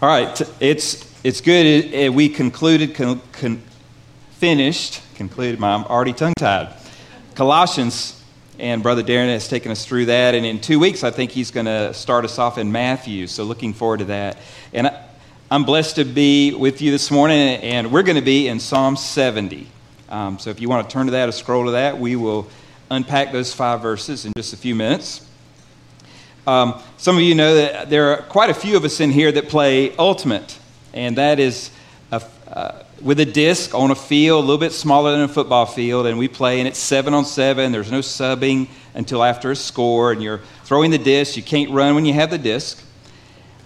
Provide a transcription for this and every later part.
All right, it's it's good. we concluded, con, con, finished, concluded. my, I'm already tongue tied. Colossians, and Brother Darren has taken us through that. And in two weeks, I think he's going to start us off in Matthew. So looking forward to that. And I, I'm blessed to be with you this morning, and we're going to be in Psalm 70. Um, so if you want to turn to that or scroll to that, we will unpack those five verses in just a few minutes. Um, some of you know that there are quite a few of us in here that play Ultimate, and that is a, uh, with a disc on a field, a little bit smaller than a football field, and we play, and it's seven on seven. There's no subbing until after a score, and you're throwing the disc. You can't run when you have the disc,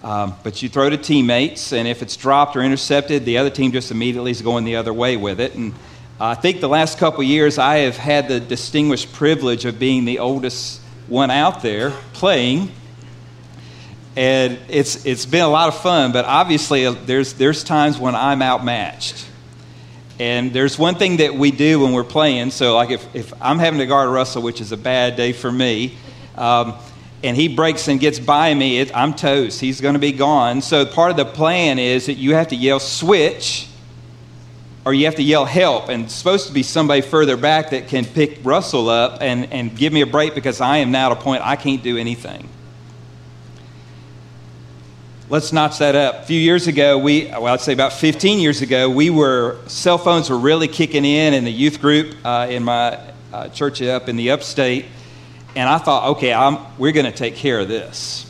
um, but you throw to teammates, and if it's dropped or intercepted, the other team just immediately is going the other way with it. And I think the last couple years I have had the distinguished privilege of being the oldest one out there playing. And it's, it's been a lot of fun, but obviously uh, there's, there's times when I'm outmatched. And there's one thing that we do when we're playing. So, like if, if I'm having to guard Russell, which is a bad day for me, um, and he breaks and gets by me, it, I'm toast. He's going to be gone. So, part of the plan is that you have to yell switch or you have to yell help and it's supposed to be somebody further back that can pick russell up and, and give me a break because i am now at a point i can't do anything. Let's notch that up. A few years ago we well i'd say about 15 years ago we were cell phones were really kicking in in the youth group uh, in my uh, church up in the upstate and i thought okay I'm, we're going to take care of this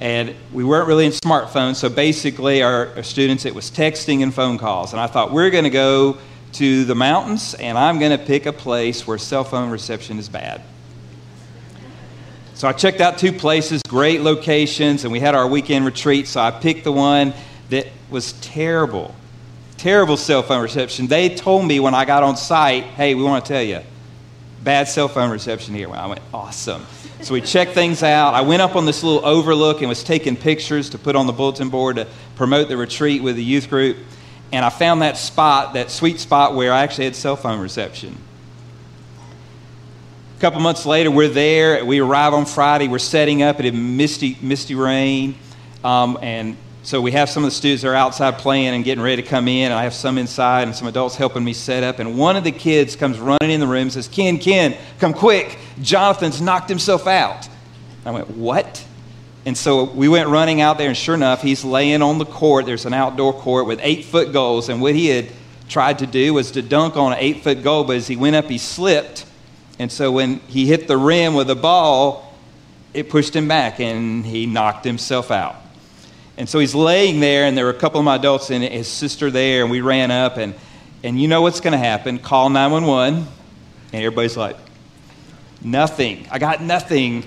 and we weren't really in smartphones, so basically, our, our students, it was texting and phone calls. And I thought, we're going to go to the mountains, and I'm going to pick a place where cell phone reception is bad. So I checked out two places, great locations, and we had our weekend retreat. So I picked the one that was terrible, terrible cell phone reception. They told me when I got on site, hey, we want to tell you, bad cell phone reception here. I went, awesome. So we checked things out. I went up on this little overlook and was taking pictures to put on the bulletin board to promote the retreat with the youth group. And I found that spot, that sweet spot where I actually had cell phone reception. A couple months later, we're there. We arrive on Friday. We're setting up. It had misty, misty rain. Um, and so we have some of the students that are outside playing and getting ready to come in, and I have some inside and some adults helping me set up. And one of the kids comes running in the room and says, Ken, Ken, come quick. Jonathan's knocked himself out. I went, What? And so we went running out there, and sure enough, he's laying on the court. There's an outdoor court with eight foot goals, and what he had tried to do was to dunk on an eight foot goal, but as he went up, he slipped. And so when he hit the rim with the ball, it pushed him back, and he knocked himself out. And so he's laying there, and there were a couple of my adults and his sister there, and we ran up, and, and you know what's going to happen. Call 911, and everybody's like, nothing. I got nothing.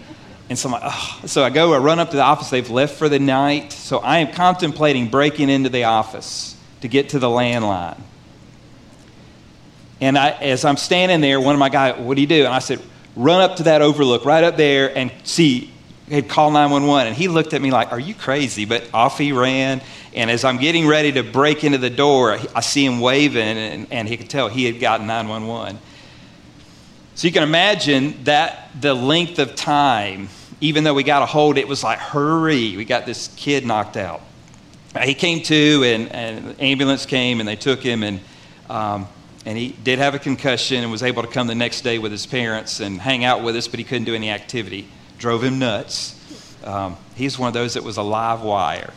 And so, like, oh. so I go, I run up to the office. They've left for the night. So I am contemplating breaking into the office to get to the landline. And I, as I'm standing there, one of my guys, what do you do? And I said, run up to that overlook right up there and see he'd call 911 and he looked at me like are you crazy? But off he ran and as i'm getting ready to break into the door i see him waving and, and he could tell he had gotten 911 so you can imagine that the length of time even though we got a hold it was like hurry we got this kid knocked out. He came to and, and ambulance came and they took him and um, and he did have a concussion and was able to come the next day with his parents and hang out with us but he couldn't do any activity drove him nuts. Um, he's one of those that was a live wire.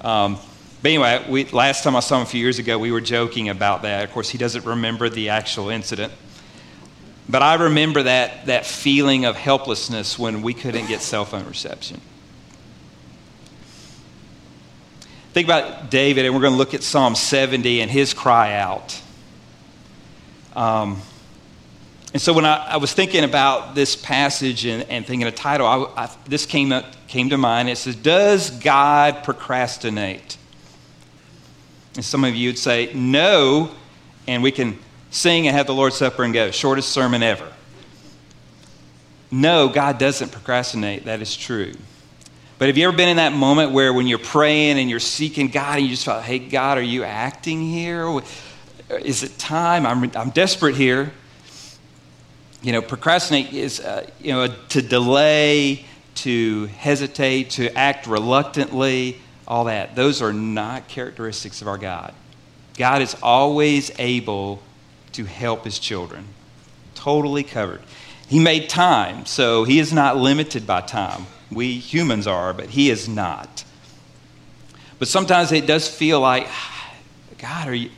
Um, but anyway, we, last time I saw him a few years ago, we were joking about that. Of course, he doesn't remember the actual incident. But I remember that, that feeling of helplessness when we couldn't get cell phone reception. Think about David, and we're going to look at Psalm 70 and his cry out. Um, and so when I, I, was thinking about this passage and, and thinking a title, I, I, this came, up, came to mind. It says, Does God procrastinate? And some of you would say, No, and we can sing and have the Lord's Supper and go, shortest sermon ever. No, God doesn't procrastinate. That is true. But have you ever been in that moment where when you're praying and you're seeking God and you just felt, hey, God, are you acting here? Is it time? I'm, I'm desperate here you know, procrastinate is, uh, you know, to delay, to hesitate, to act reluctantly, all that. Those are not characteristics of our God. God is always able to help his children, totally covered. He made time, so he is not limited by time. We humans are, but he is not. But sometimes it does feel like, God, are you?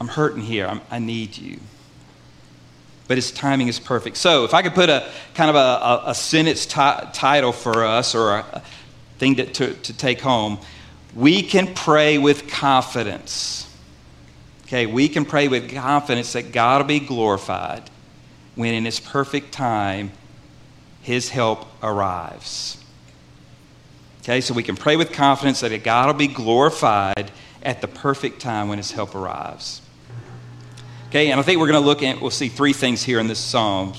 I'm hurting here. I'm, i need you. But his timing is perfect. So, if I could put a kind of a, a, a sentence t- title for us or a, thing to, to, to take home, we can pray with confidence. Okay, we can pray with confidence that God will be glorified when in his perfect time his help arrives. Okay, so we can pray with confidence that God will be glorified at the perfect time when his help arrives. Okay, and I think we're going to look at, we'll see three things here in this psalm.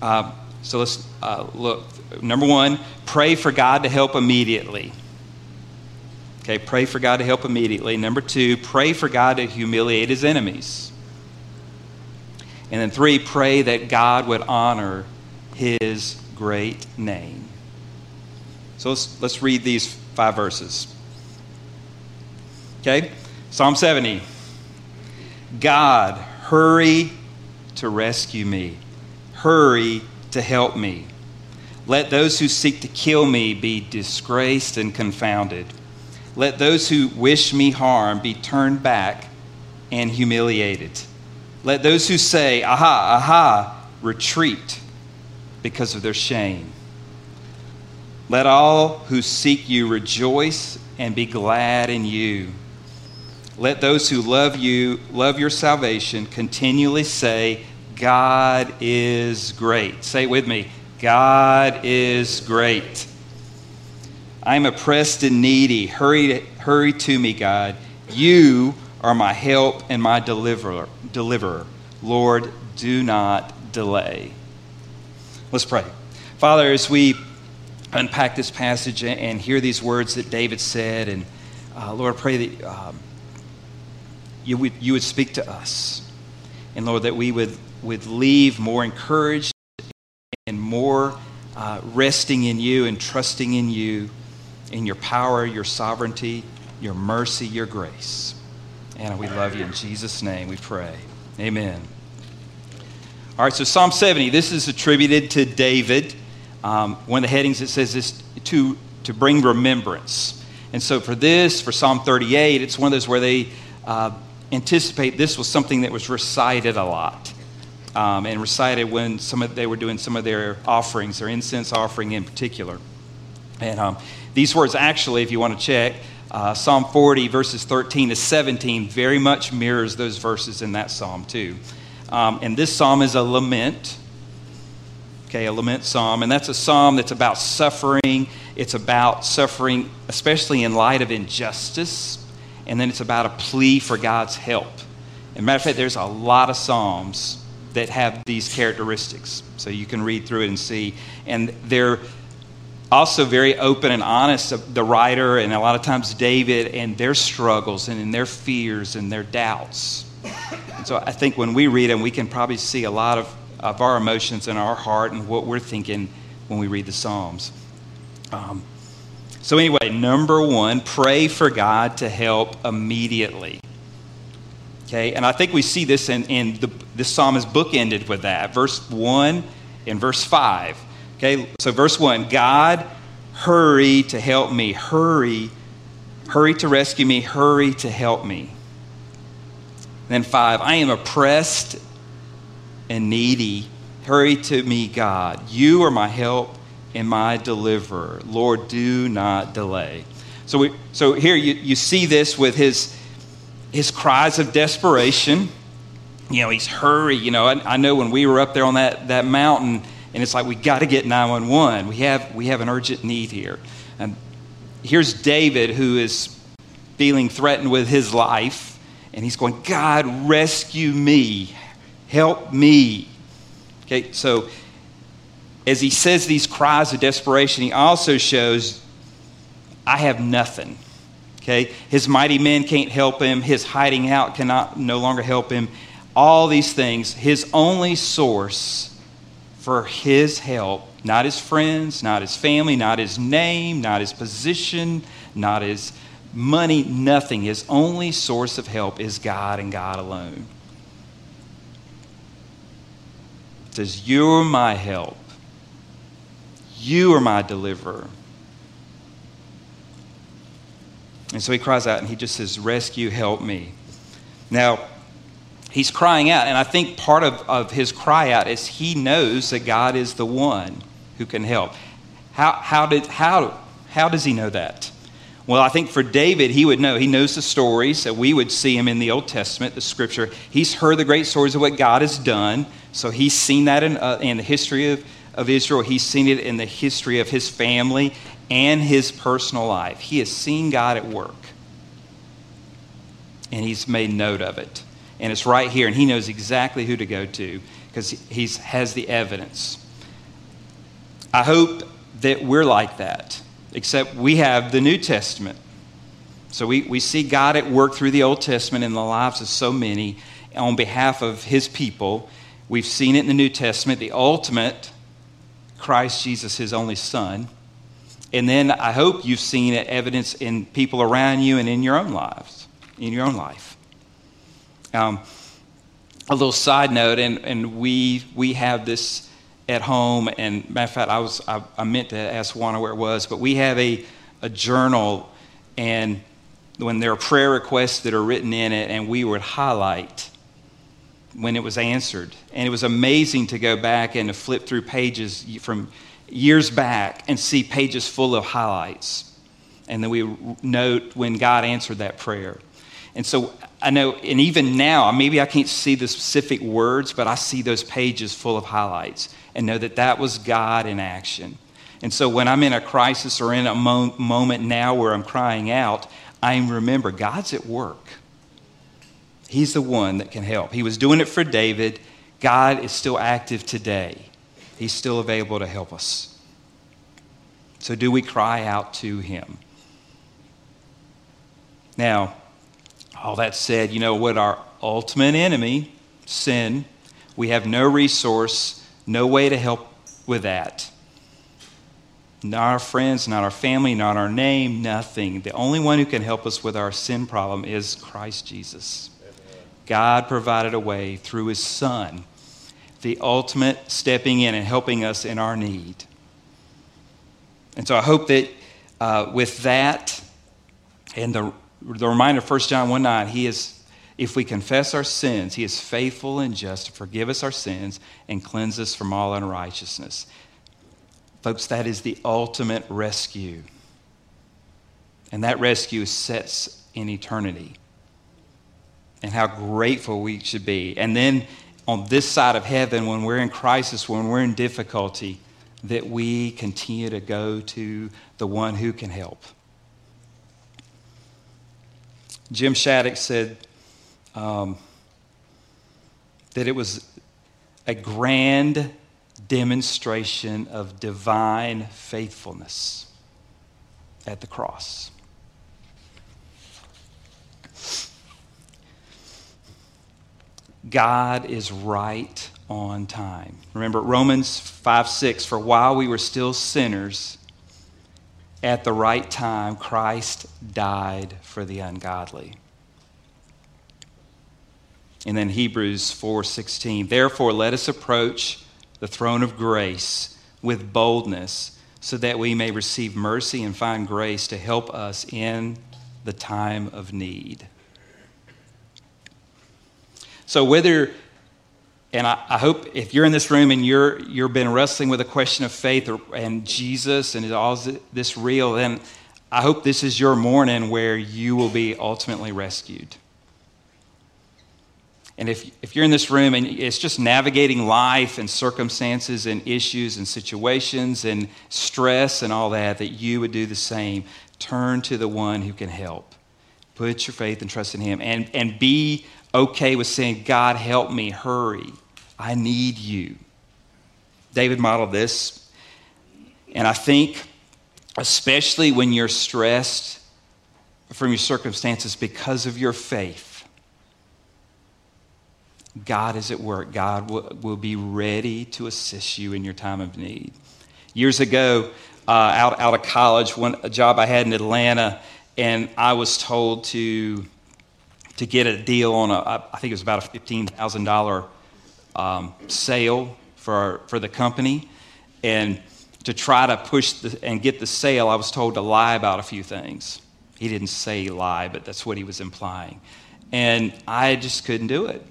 Uh, so let's uh, look. Number one, pray for God to help immediately. Okay, pray for God to help immediately. Number two, pray for God to humiliate his enemies. And then three, pray that God would honor his great name. So let's, let's read these five verses. Okay? Psalm 70. God, hurry to rescue me. Hurry to help me. Let those who seek to kill me be disgraced and confounded. Let those who wish me harm be turned back and humiliated. Let those who say, Aha, aha, retreat because of their shame. Let all who seek you rejoice and be glad in you. Let those who love you, love your salvation, continually say, God is great. Say it with me God is great. I am oppressed and needy. Hurry, hurry to me, God. You are my help and my deliverer. deliverer. Lord, do not delay. Let's pray. Father, as we unpack this passage and hear these words that David said, and uh, Lord, I pray that um, you, would, you would speak to us. And Lord, that we would, would leave more encouraged and more uh, resting in you and trusting in you, in your power, your sovereignty, your mercy, your grace. And we love you in Jesus' name, we pray. Amen. All right, so Psalm 70, this is attributed to David. Um, one of the headings it says this to, to bring remembrance. And so for this, for Psalm 38, it's one of those where they uh, anticipate this was something that was recited a lot. Um, and recited when some of, they were doing some of their offerings, their incense offering in particular. And um, these words actually, if you want to check, uh, Psalm 40, verses 13 to 17, very much mirrors those verses in that psalm, too. Um, and this psalm is a lament. Okay, a lament psalm. And that's a psalm that's about suffering. It's about suffering, especially in light of injustice. And then it's about a plea for God's help. And matter of fact, there's a lot of psalms that have these characteristics. So you can read through it and see. And they're also very open and honest, the writer and a lot of times David, and their struggles and in their fears and their doubts. And so I think when we read them, we can probably see a lot of, of our emotions in our heart and what we're thinking when we read the Psalms. Um, so, anyway, number one, pray for God to help immediately. Okay, and I think we see this in, in the, this psalm is bookended with that. Verse 1 and verse 5. Okay, so verse 1 God, hurry to help me. Hurry, hurry to rescue me. Hurry to help me. And Then five, I am oppressed and needy. Hurry to me, God. You are my help and my deliverer. Lord, do not delay. So, we, so here you, you see this with his, his cries of desperation. You know, he's hurry. You know, I, I know when we were up there on that, that mountain, and it's like we got to get 911. We have, we have an urgent need here. And here's David who is feeling threatened with his life and he's going, God, rescue me, help me. Okay, so as he says these cries of desperation, he also shows, I have nothing. Okay, his mighty men can't help him, his hiding out cannot no longer help him. All these things, his only source for his help Not his friends, not his family, not his name, not his position, not his money, nothing. His only source of help is God and God alone. It says, You're my help. You are my deliverer. And so he cries out and he just says, Rescue, help me. Now, he's crying out, and I think part of, of his cry out is he knows that God is the one who can help. How, how, did, how, how does he know that? Well, I think for David, he would know. He knows the stories that we would see him in the Old Testament, the scripture. He's heard the great stories of what God has done. So he's seen that in, uh, in the history of, of Israel. He's seen it in the history of his family and his personal life. He has seen God at work. And he's made note of it. And it's right here. And he knows exactly who to go to because he has the evidence. I hope that we're like that except we have the New Testament. So we, we see God at work through the Old Testament in the lives of so many on behalf of his people. We've seen it in the New Testament, the ultimate Christ Jesus, his only Son. And then I hope you've seen evidence in people around you and in your own lives, in your own life. Um, a little side note, and, and we, we have this at home. And matter of fact, I was I, I meant to ask Juana where it was, but we have a a journal, and when there are prayer requests that are written in it, and we would highlight when it was answered. And it was amazing to go back and to flip through pages from years back and see pages full of highlights. And then we note when God answered that prayer. And so I know, and even now, maybe I can't see the specific words, but I see those pages full of highlights and know that that was God in action. And so when I'm in a crisis or in a mo- moment now where I'm crying out, I remember God's at work. He's the one that can help. He was doing it for David. God is still active today. He's still available to help us. So, do we cry out to Him? Now, all that said, you know what our ultimate enemy, sin, we have no resource no way to help with that. Not our friends, not our family, not our name, nothing. The only one who can help us with our sin problem is Christ Jesus. God provided a way through his Son, the ultimate stepping in and helping us in our need. And so I hope that uh, with that and the, the reminder of 1 John 1 9, he is if we confess our sins, He is faithful and just to forgive us our sins and cleanse us from all unrighteousness. Folks, that is the ultimate rescue. And that rescue sets in eternity. And how grateful we should be. And then on this side of heaven, when we're in crisis, when we're in difficulty, that we continue to go to the one who can help. Jim Shattuck said, um, that it was a grand demonstration of divine faithfulness at the cross. God is right on time. Remember Romans 5 6 For while we were still sinners, at the right time, Christ died for the ungodly. And then Hebrews 4:16. Therefore let us approach the throne of grace with boldness so that we may receive mercy and find grace to help us in the time of need. So whether and I, I, hope if you're in this room and you're you've been wrestling with a question of faith or, and Jesus and is all this real, then I hope this is your morning where you will be ultimately rescued. And if, if you're in this room and it's just navigating life and circumstances and issues and situations and stress and all that, that you would do the same. Turn to the one who can help. Put your faith and trust in him and, and be okay with saying, God, help me, hurry. I need you. David modeled this. And I think, especially when you're stressed from your circumstances because of your faith, God is at work. God will, will be ready to assist you in your time of need. Years ago, uh, out, out of college, one, a job I had in Atlanta, and I was told to, to get a deal on a, I think it was about a $15,000 um, sale for, for the company. And to try to push the, and get the sale, I was told to lie about a few things. He didn't say lie, but that's what he was implying. And I just couldn't do it.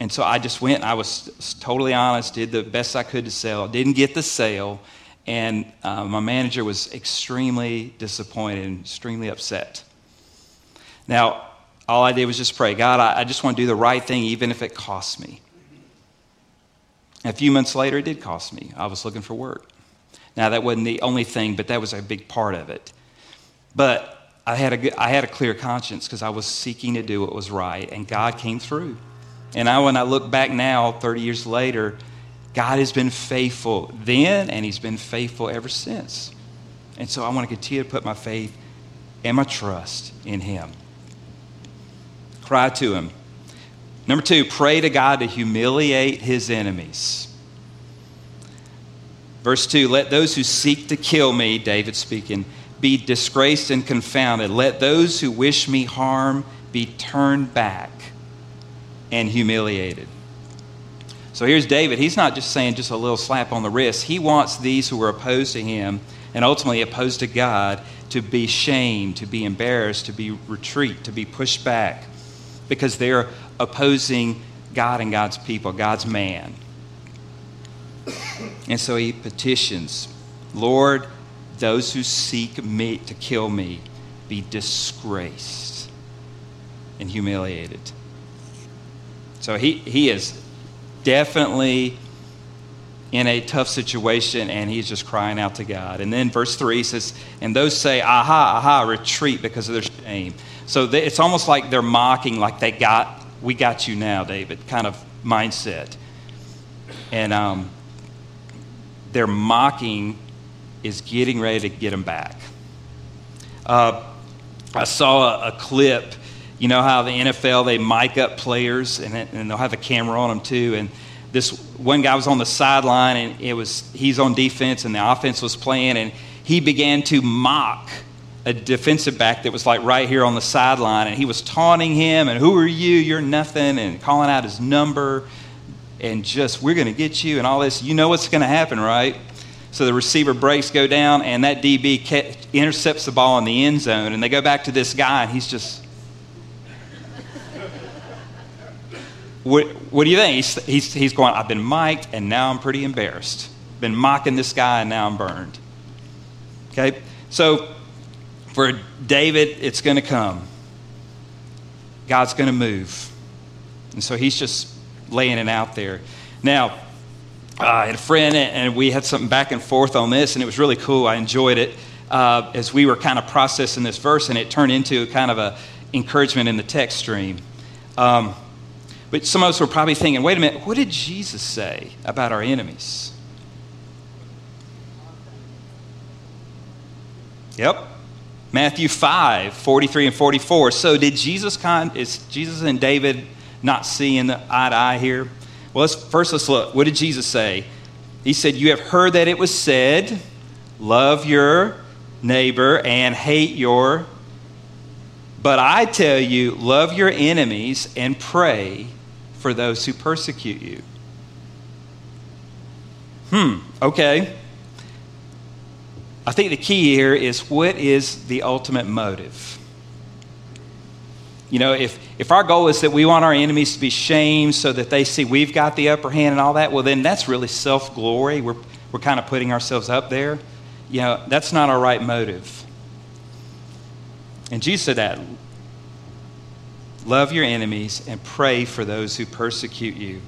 And so I just went, I was totally honest, did the best I could to sell, didn't get the sale, and uh, my manager was extremely disappointed and extremely upset. Now, all I did was just pray God, I, just want to do the right thing, even if it costs me. A few months later, it did cost me. I was looking for work. Now, that wasn't the only thing, but that was a big part of it. But I had a, I had a clear conscience because I was seeking to do what was right, and God came through. And I, when I look back now, 30 years later, God has been faithful then, and He's been faithful ever since. And so I want to continue to put my faith and my trust in Him. Cry to Him. Number two, pray to God to humiliate His enemies. Verse 2 Let those who seek to kill me, David speaking, be disgraced and confounded. Let those who wish me harm be turned back and humiliated. So here's David. He's not just saying just a little slap on the wrist. He wants these who are opposed to him and ultimately opposed to God to be shamed, to be embarrassed, to be retreat, to be pushed back because they're opposing God and God's people, God's man. And so he petitions, Lord, those who seek me to kill me be disgraced and humiliated. So he, he is definitely in a tough situation and he's just crying out to God. And then verse 3 says, And those say, Aha, aha, retreat because of their shame. So they, it's almost like they're mocking, like they got, we got you now, David, kind of mindset. And um, their mocking is getting ready to get them back. Uh, I saw a, a, clip. You know how the NFL they mic up players and, and they'll have a camera on them too. And this one guy was on the sideline and it was he's on defense and the offense was playing and he began to mock a defensive back that was like right here on the sideline and he was taunting him and who are you you're nothing and calling out his number and just we're going to get you and all this you know what's going to happen right so the receiver breaks go down, and that DB intercepts the ball in the end zone. And they go back to this guy, and he's just. what, what do you think? He's, he's, he's going, I've been mic'd, and now I'm pretty embarrassed. Been mocking this guy, and now I'm burned. Okay? So for David, it's going to come. God's going to move. And so he's just laying it out there. Now, uh, I had a friend, and we had something back and forth on this, and it was really cool. I enjoyed it uh, as we were kind of processing this verse, and it turned into kind of a encouragement in the text stream. Um, but some of us were probably thinking, wait a minute, what did Jesus say about our enemies? Yep. Matthew 5, 43 and 44. So did Jesus con- is Jesus and David not seeing eye to eye here? Well, let's, first let's look. What did Jesus say? He said, You have heard that it was said, love your neighbor and hate your. But I tell you, love your enemies and pray for those who persecute you. Hmm, okay. I think the key here is what is the ultimate motive? You know, if, if our goal is that we want our enemies to be shamed so that they see we've got the upper hand and all that, well, then that's really self glory. We're, we're kind of putting ourselves up there. You know, that's not our right motive. And Jesus said that love your enemies and pray for those who persecute you.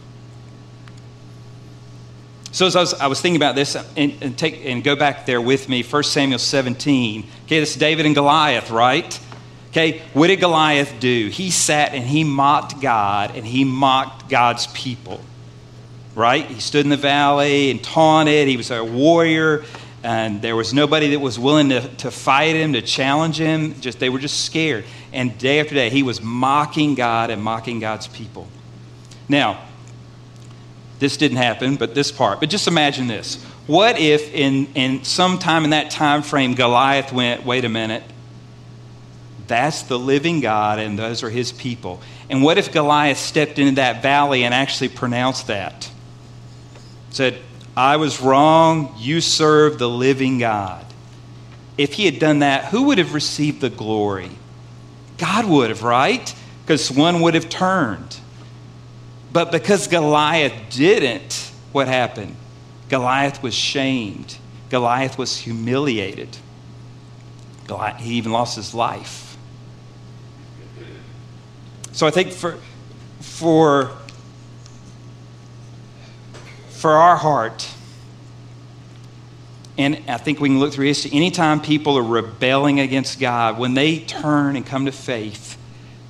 So as I was, I was thinking about this, uh, and, and, take, and go back there with me, 1 Samuel 17. Okay, this is David and Goliath, right? Okay, what did Goliath do? He sat and he mocked God and he mocked God's people. Right? He stood in the valley and taunted. He was a warrior, and there was nobody that was willing to, to fight him, to challenge him. Just they were just scared. And day after day, he was mocking God and mocking God's people. Now, this didn't happen, but this part. But just imagine this. What if in, in some time in that time frame Goliath went, wait a minute, that's the living God and those are his people. And what if Goliath stepped into that valley and actually pronounced that? Said, I was wrong, you serve the living God. If he had done that, who would have received the glory? God would have, right? Because one would have turned. But because Goliath didn't, what happened? Goliath was shamed. Goliath was humiliated. Goliath, he even lost his life. So I think for, for, for our heart, and I think we can look through history, anytime people are rebelling against God, when they turn and come to faith,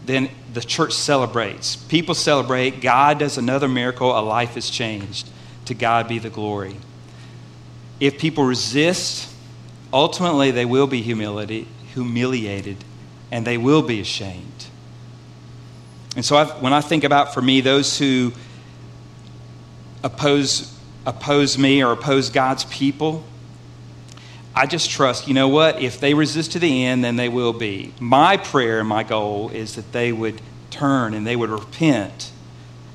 then the church celebrates. People celebrate. God does another miracle. A life is changed. To God be the glory. If people resist, ultimately they will be humility, humiliated and they will be ashamed. And so I've, when I think about, for me, those who oppose, oppose me or oppose God's people, I just trust, you know what? If they resist to the end, then they will be. My prayer and my goal is that they would turn and they would repent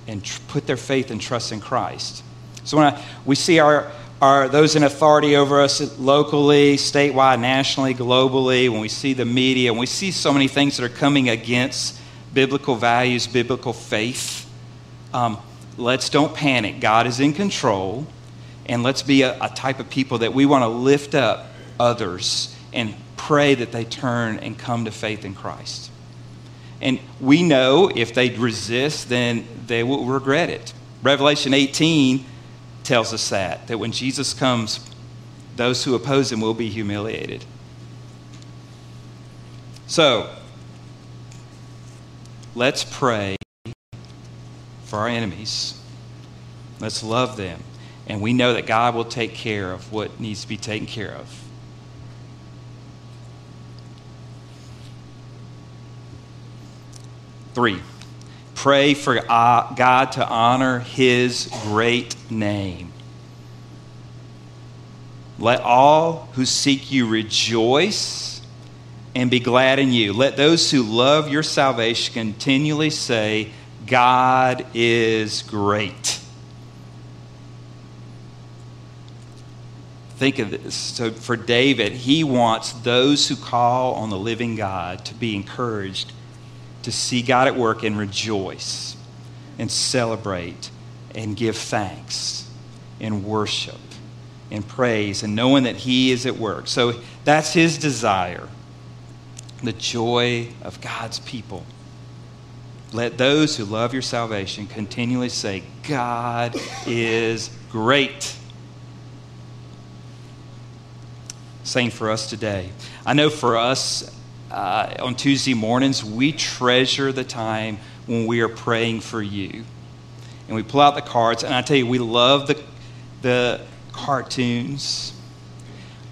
and tr- put their faith and trust in Christ. So when I, we see our, our, those in authority over us locally, statewide, nationally, globally, when we see the media, when we see so many things that are coming against biblical values, biblical faith, um, let's don't panic. God is in control. And let's be a, a type of people that we want to lift up others and pray that they turn and come to faith in Christ. And we know if they resist, then they will regret it. Revelation 18 tells us that, that when Jesus comes, those who oppose him will be humiliated. So, let's pray for our enemies. Let's love them. And we know that God will take care of what needs to be taken care of. Three, pray for uh, God to honor his great name. Let all who seek you rejoice and be glad in you. Let those who love your salvation continually say, God is great. Think of this. So, for David, he wants those who call on the living God to be encouraged to see God at work and rejoice and celebrate and give thanks and worship and praise and knowing that He is at work. So that's His desire the joy of God's people. Let those who love your salvation continually say, God is great. Same for us today. I know for us uh, on Tuesday mornings, we treasure the time when we are praying for you. And we pull out the cards, and I tell you, we love the, the cartoons.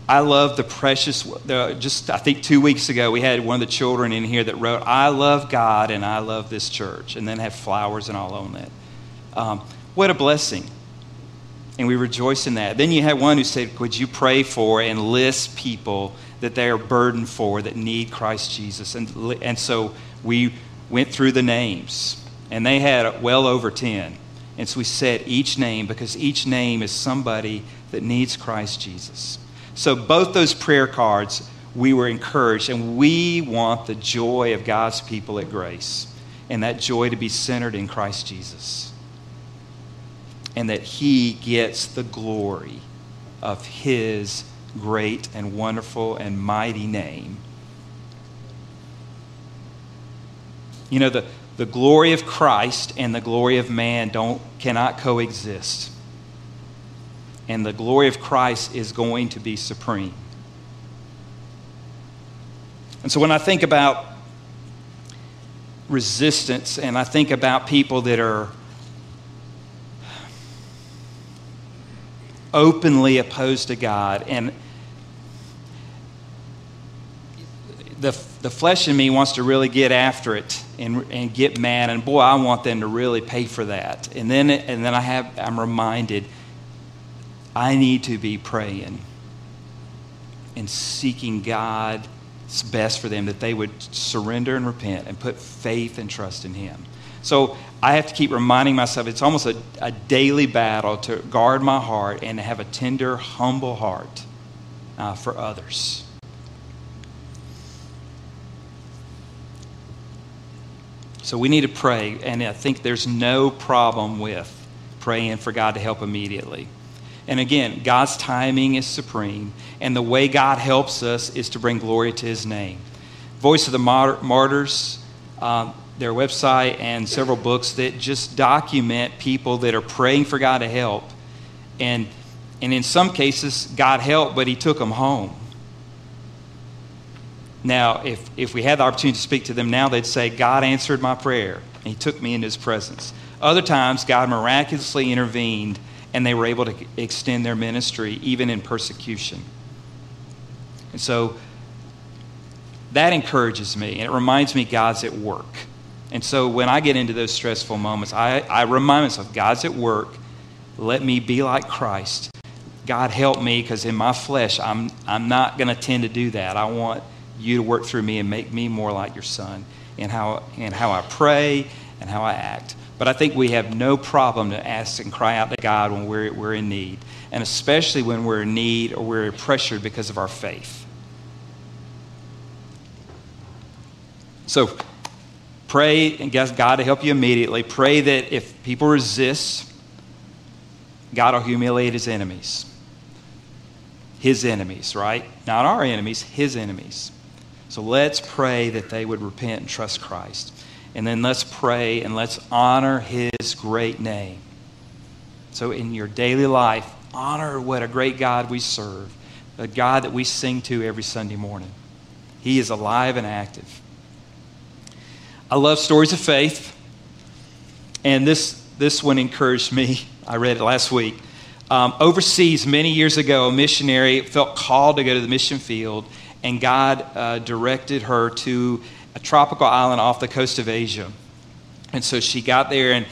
I love the precious, the, just I think two weeks ago, we had one of the children in here that wrote, I love God and I love this church, and then have flowers and all on that. Um, what a blessing. And we rejoice in that. Then you had one who said, Would you pray for and list people that they are burdened for that need Christ Jesus. And, and so we went through the names, and they had well over 10. And so we said each name because each name is somebody that needs Christ Jesus. So both those prayer cards, we were encouraged, and we want the joy of God's people at Grace, and that joy to be centered in Christ Jesus. And that He gets the glory of His great and wonderful and mighty name. You know, the, the glory of Christ and the glory of man don't, cannot coexist. And the glory of Christ is going to be supreme. And so when I think about resistance and I think about people that are openly opposed to God and the, the flesh in me wants to really get after it and, and get mad. And boy, I want them to really pay for that. And then, and then I have, I'm reminded I need to be praying and seeking God's best for them, that they would surrender and repent and put faith and trust in Him. So I have to keep reminding myself it's almost a, a daily battle to guard my heart and to have a tender, humble heart uh, for others. So we need to pray, and I think there's no problem with praying for God to help immediately. And again, God's timing is supreme, and the way God helps us is to bring glory to His name. Voice of the Martyrs, um, their website, and several books that just document people that are praying for God to help. And, and in some cases, God helped, but He took them home. Now, if, if we had the opportunity to speak to them now, they'd say, God answered my prayer, and He took me into His presence. Other times, God miraculously intervened, and they were able to extend their ministry even in persecution. And so that encourages me, and it reminds me God's at work. And so when I get into those stressful moments, I, I remind myself God's at work. Let me be like Christ. God help me because in my flesh, I'm, I'm not going to tend to do that. I want you to work through me and make me more like your son in how, in how I pray and how I act. But I think we have no problem to ask and cry out to God when we're, we're in need, and especially when we're in need or we're pressured because of our faith. So pray and ask God to help you immediately. Pray that if people resist, God will humiliate his enemies. His enemies, right? Not our enemies, his enemies. So let's pray that they would repent and trust Christ. And then let's pray and let's honor his great name. So in your daily life, honor what a great God we serve, a God that we sing to every Sunday morning. He is alive and active. I love stories of faith. And this, this one encouraged me. I read it last week. Um, overseas, many years ago, a missionary felt called to go to the mission field and God uh, directed her to a tropical island off the coast of Asia. And so she got there and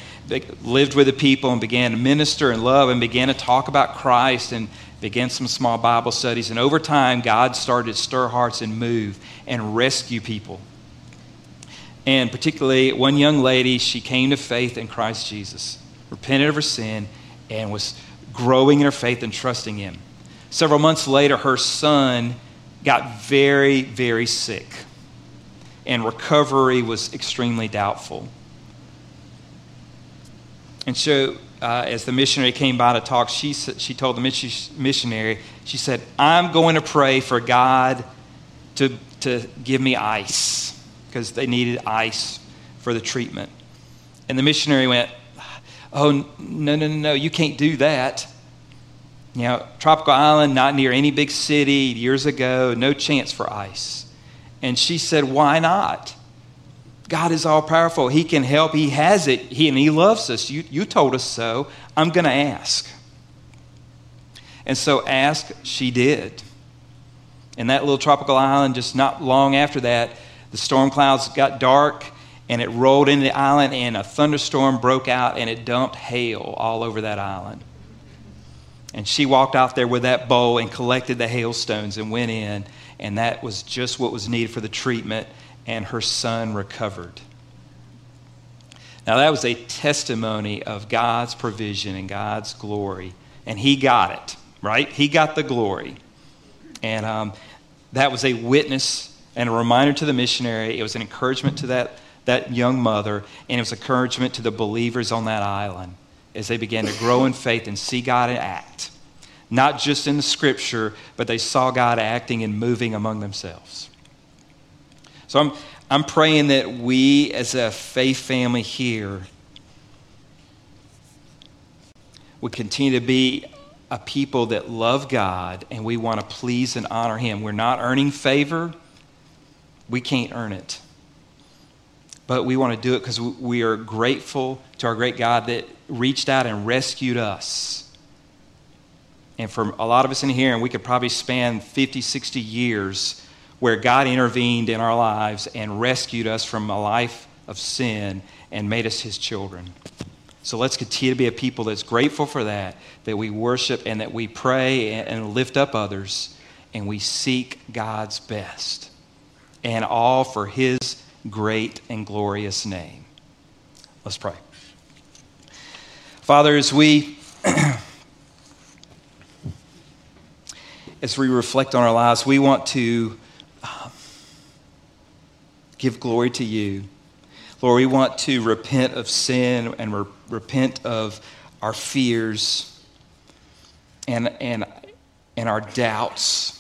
lived with the people and began to minister and love and began to talk about Christ and began some small Bible studies. And over time, God started to stir hearts and move and rescue people. And particularly, one young lady, she came to faith in Christ Jesus, repented of her sin, and was growing in her faith and trusting Him. Several months later, her son got very, very sick, and recovery was extremely doubtful. And so, uh, as the missionary came by to talk, she, she told the missionary, she said, I'm going to pray for God to, to give me ice, because they needed ice for the treatment. And the missionary went, Oh, no, no, no, no, you can't do that. You know, tropical island, not near any big city, years ago, no chance for ice. And she said, Why not? God is all powerful. He can help. He has it. He, and He loves us. You, you told us so. I'm going to ask. And so, ask she did. And that little tropical island, just not long after that, the storm clouds got dark and it rolled into the island, and a thunderstorm broke out and it dumped hail all over that island. And she walked out there with that bowl and collected the hailstones and went in. And that was just what was needed for the treatment. And her son recovered. Now, that was a testimony of God's provision and God's glory. And he got it, right? He got the glory. And um, that was a witness and a reminder to the missionary. It was an encouragement to that, that young mother. And it was encouragement to the believers on that island as they began to grow in faith and see God act. Not just in the scripture, but they saw God acting and moving among themselves. So I'm, I'm praying that we as a faith family here would continue to be a people that love God and we want to please and honor Him. We're not earning favor, we can't earn it but we want to do it because we are grateful to our great God that reached out and rescued us. And for a lot of us in here, and we could probably span 50, 60 years where God intervened in our lives and rescued us from a life of sin and made us his children. So let's continue to be a people that's grateful for that, that we worship and that we pray and lift up others and we seek God's best. And all for His great and glorious name. Let's pray. Father, as we as we reflect on our lives, we want to um, give glory to you. Lord, we want to repent of sin and re- repent of our fears and, and, and our doubts.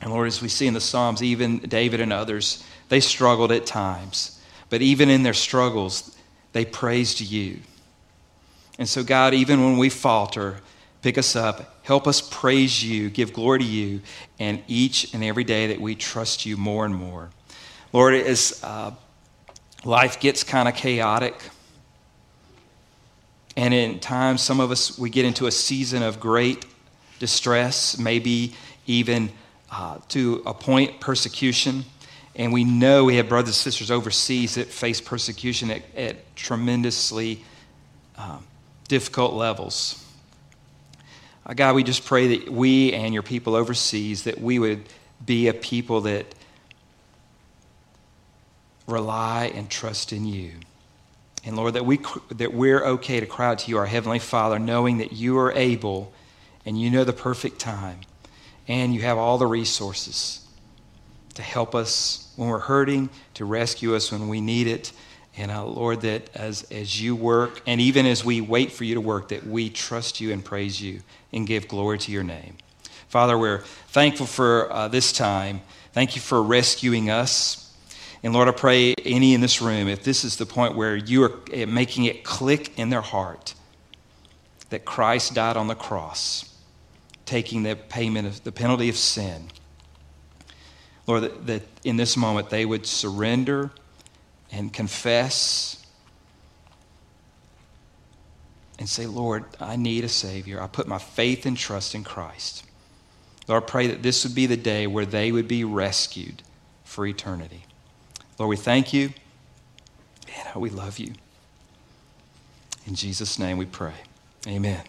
And Lord, as we see in the Psalms, even David and others, they struggled at times. But even in their struggles, they praised you. And so, God, even when we falter, pick us up, help us praise you, give glory to you, and each and every day that we trust you more and more. Lord, as uh, life gets kind of chaotic, and in times, some of us, we get into a season of great distress, maybe even uh, to a point persecution. And we know we have brothers and sisters overseas that face persecution at, at tremendously um, difficult levels. Uh, God, we just pray that we and your people overseas, that we would be a people that rely and trust in you. And Lord, that, we, that we're okay to cry out to you, our Heavenly Father, knowing that you are able and you know the perfect time and you have all the resources to help us when we're hurting, to rescue us when we need it. And uh, Lord, that as, as you work, and even as we wait for you to work, that we trust you and praise you and give glory to your name. Father, we're thankful for uh, this time. Thank you for rescuing us. And Lord, I pray any in this room, if this is the point where you are eh, making it click in their heart that Christ died on the cross, taking the payment of the penalty of sin, Lord, that, that in this moment they would surrender and confess and say, Lord, I need a Savior. I put my faith and trust in Christ. Lord, I pray that this would be the day where they would be rescued for eternity. Lord, we thank you and we love you. In Jesus' name we pray. Amen.